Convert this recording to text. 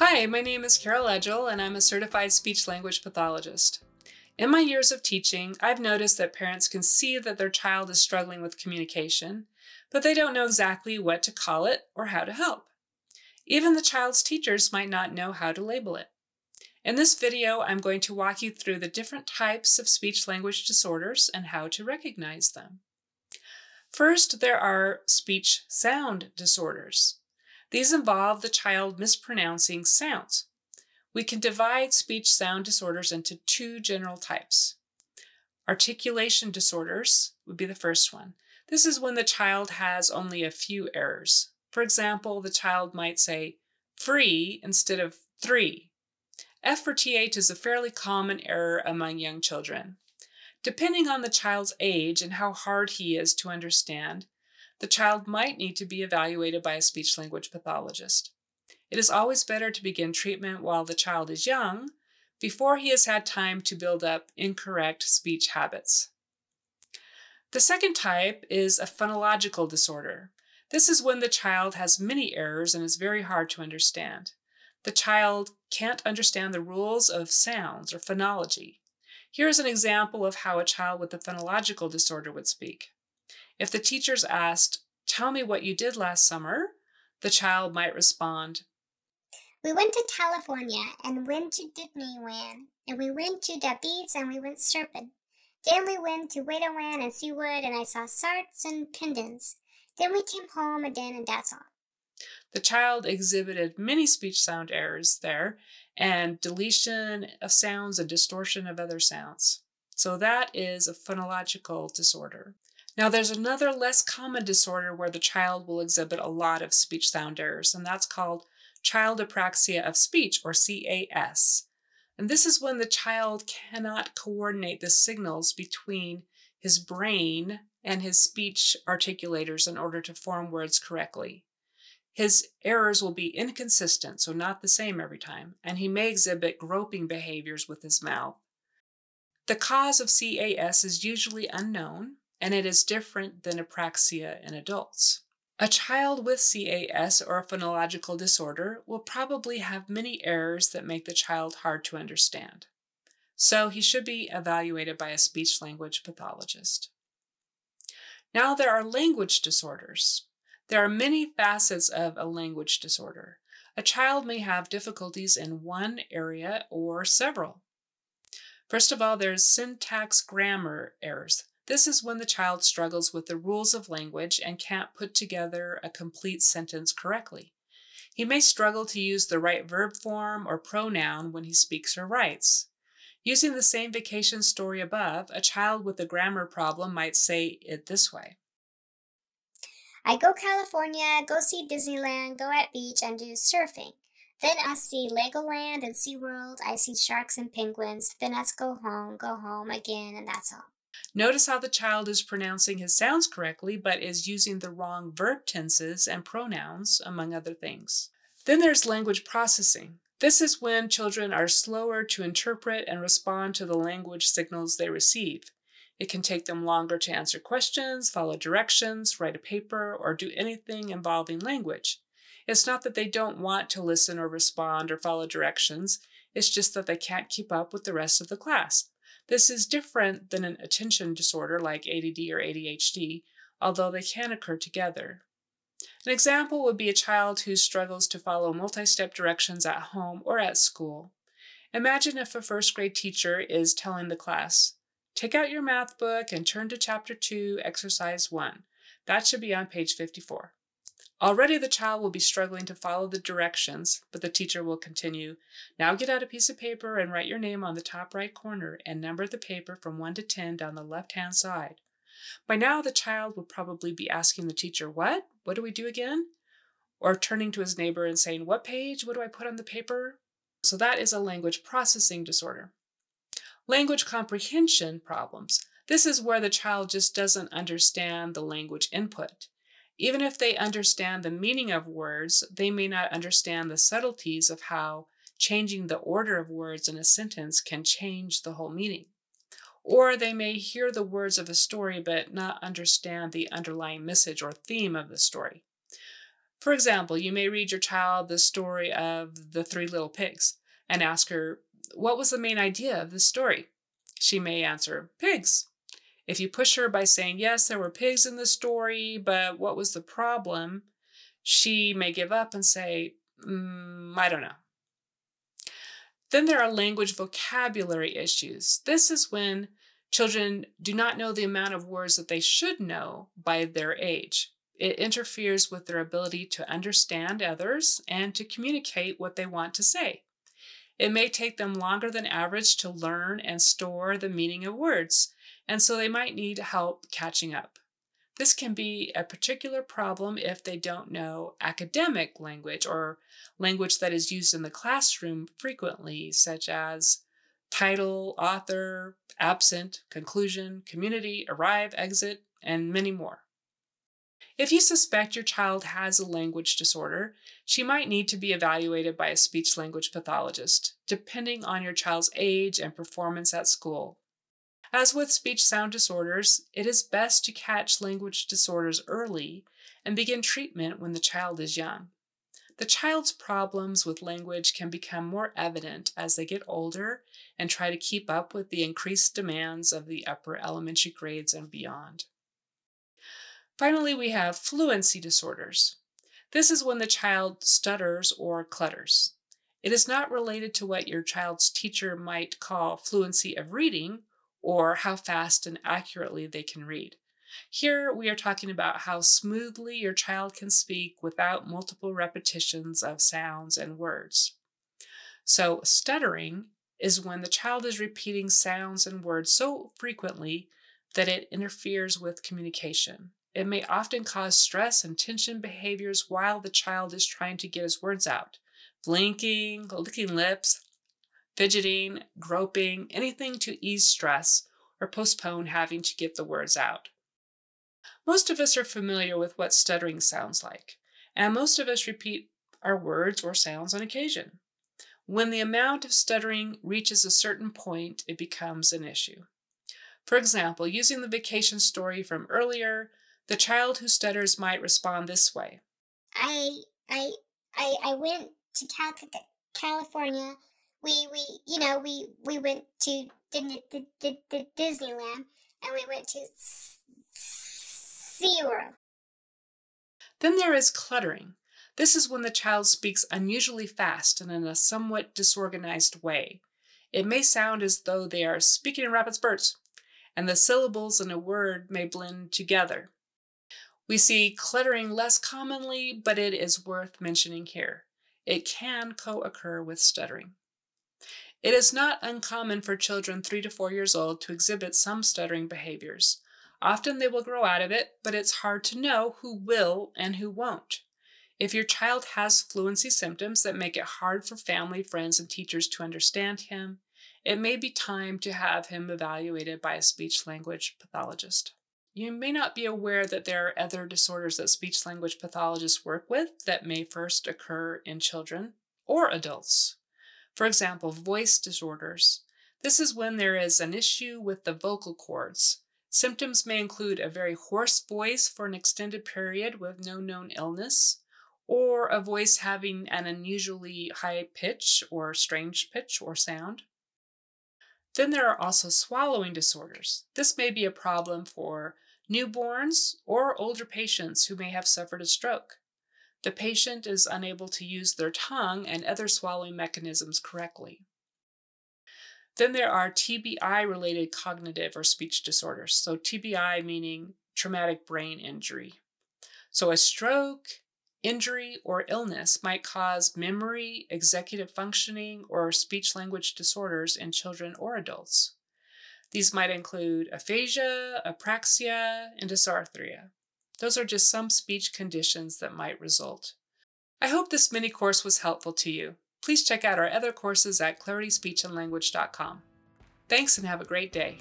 Hi, my name is Carol Edgel, and I'm a certified speech language pathologist. In my years of teaching, I've noticed that parents can see that their child is struggling with communication, but they don't know exactly what to call it or how to help. Even the child's teachers might not know how to label it. In this video, I'm going to walk you through the different types of speech language disorders and how to recognize them. First, there are speech sound disorders. These involve the child mispronouncing sounds. We can divide speech sound disorders into two general types. Articulation disorders would be the first one. This is when the child has only a few errors. For example, the child might say free instead of three. F for TH is a fairly common error among young children. Depending on the child's age and how hard he is to understand, the child might need to be evaluated by a speech language pathologist. It is always better to begin treatment while the child is young, before he has had time to build up incorrect speech habits. The second type is a phonological disorder. This is when the child has many errors and is very hard to understand. The child can't understand the rules of sounds or phonology. Here is an example of how a child with a phonological disorder would speak. If the teachers asked, Tell me what you did last summer, the child might respond, We went to California and went to Disneyland, and we went to the beach and we went surfing. Then we went to Wonderland and SeaWorld and I saw sharks and pendants. Then we came home again and that's all. The child exhibited many speech sound errors there and deletion of sounds and distortion of other sounds. So that is a phonological disorder. Now, there's another less common disorder where the child will exhibit a lot of speech sound errors, and that's called child apraxia of speech, or CAS. And this is when the child cannot coordinate the signals between his brain and his speech articulators in order to form words correctly. His errors will be inconsistent, so not the same every time, and he may exhibit groping behaviors with his mouth. The cause of CAS is usually unknown, and it is different than apraxia in adults. A child with CAS or a phonological disorder will probably have many errors that make the child hard to understand. So he should be evaluated by a speech language pathologist. Now there are language disorders. There are many facets of a language disorder. A child may have difficulties in one area or several. First of all, there's syntax grammar errors. This is when the child struggles with the rules of language and can't put together a complete sentence correctly. He may struggle to use the right verb form or pronoun when he speaks or writes. Using the same vacation story above, a child with a grammar problem might say it this way. I go California, go see Disneyland, go at beach and do surfing. Then I see Legoland and SeaWorld. I see sharks and penguins. Then I go home, go home again, and that's all. Notice how the child is pronouncing his sounds correctly, but is using the wrong verb tenses and pronouns, among other things. Then there's language processing. This is when children are slower to interpret and respond to the language signals they receive. It can take them longer to answer questions, follow directions, write a paper, or do anything involving language. It's not that they don't want to listen or respond or follow directions, it's just that they can't keep up with the rest of the class. This is different than an attention disorder like ADD or ADHD, although they can occur together. An example would be a child who struggles to follow multi step directions at home or at school. Imagine if a first grade teacher is telling the class, Take out your math book and turn to chapter 2, exercise 1. That should be on page 54. Already the child will be struggling to follow the directions, but the teacher will continue. Now get out a piece of paper and write your name on the top right corner and number the paper from 1 to 10 down the left hand side. By now, the child will probably be asking the teacher, What? What do we do again? Or turning to his neighbor and saying, What page? What do I put on the paper? So that is a language processing disorder. Language comprehension problems. This is where the child just doesn't understand the language input. Even if they understand the meaning of words, they may not understand the subtleties of how changing the order of words in a sentence can change the whole meaning. Or they may hear the words of a story but not understand the underlying message or theme of the story. For example, you may read your child the story of the three little pigs and ask her, What was the main idea of the story? She may answer, Pigs. If you push her by saying, Yes, there were pigs in the story, but what was the problem? She may give up and say, mm, I don't know. Then there are language vocabulary issues. This is when children do not know the amount of words that they should know by their age. It interferes with their ability to understand others and to communicate what they want to say. It may take them longer than average to learn and store the meaning of words, and so they might need help catching up. This can be a particular problem if they don't know academic language or language that is used in the classroom frequently, such as title, author, absent, conclusion, community, arrive, exit, and many more. If you suspect your child has a language disorder, she might need to be evaluated by a speech language pathologist, depending on your child's age and performance at school. As with speech sound disorders, it is best to catch language disorders early and begin treatment when the child is young. The child's problems with language can become more evident as they get older and try to keep up with the increased demands of the upper elementary grades and beyond. Finally, we have fluency disorders. This is when the child stutters or clutters. It is not related to what your child's teacher might call fluency of reading or how fast and accurately they can read. Here we are talking about how smoothly your child can speak without multiple repetitions of sounds and words. So, stuttering is when the child is repeating sounds and words so frequently that it interferes with communication. It may often cause stress and tension behaviors while the child is trying to get his words out. Blinking, licking lips, fidgeting, groping, anything to ease stress or postpone having to get the words out. Most of us are familiar with what stuttering sounds like, and most of us repeat our words or sounds on occasion. When the amount of stuttering reaches a certain point, it becomes an issue. For example, using the vacation story from earlier, the child who stutters might respond this way I, I, I, I went to Cal- California we we you know we we went to Disney, Disneyland and we went to SeaWorld. Then there is cluttering. This is when the child speaks unusually fast and in a somewhat disorganized way. It may sound as though they are speaking in rapid spurts, and the syllables in a word may blend together. We see cluttering less commonly, but it is worth mentioning here. It can co occur with stuttering. It is not uncommon for children 3 to 4 years old to exhibit some stuttering behaviors. Often they will grow out of it, but it's hard to know who will and who won't. If your child has fluency symptoms that make it hard for family, friends, and teachers to understand him, it may be time to have him evaluated by a speech language pathologist. You may not be aware that there are other disorders that speech language pathologists work with that may first occur in children or adults. For example, voice disorders. This is when there is an issue with the vocal cords. Symptoms may include a very hoarse voice for an extended period with no known illness, or a voice having an unusually high pitch or strange pitch or sound. Then there are also swallowing disorders. This may be a problem for newborns or older patients who may have suffered a stroke the patient is unable to use their tongue and other swallowing mechanisms correctly. Then there are TBI related cognitive or speech disorders. So, TBI meaning traumatic brain injury. So, a stroke, injury, or illness might cause memory, executive functioning, or speech language disorders in children or adults. These might include aphasia, apraxia, and dysarthria. Those are just some speech conditions that might result. I hope this mini course was helpful to you. Please check out our other courses at clarityspeechandlanguage.com. Thanks and have a great day.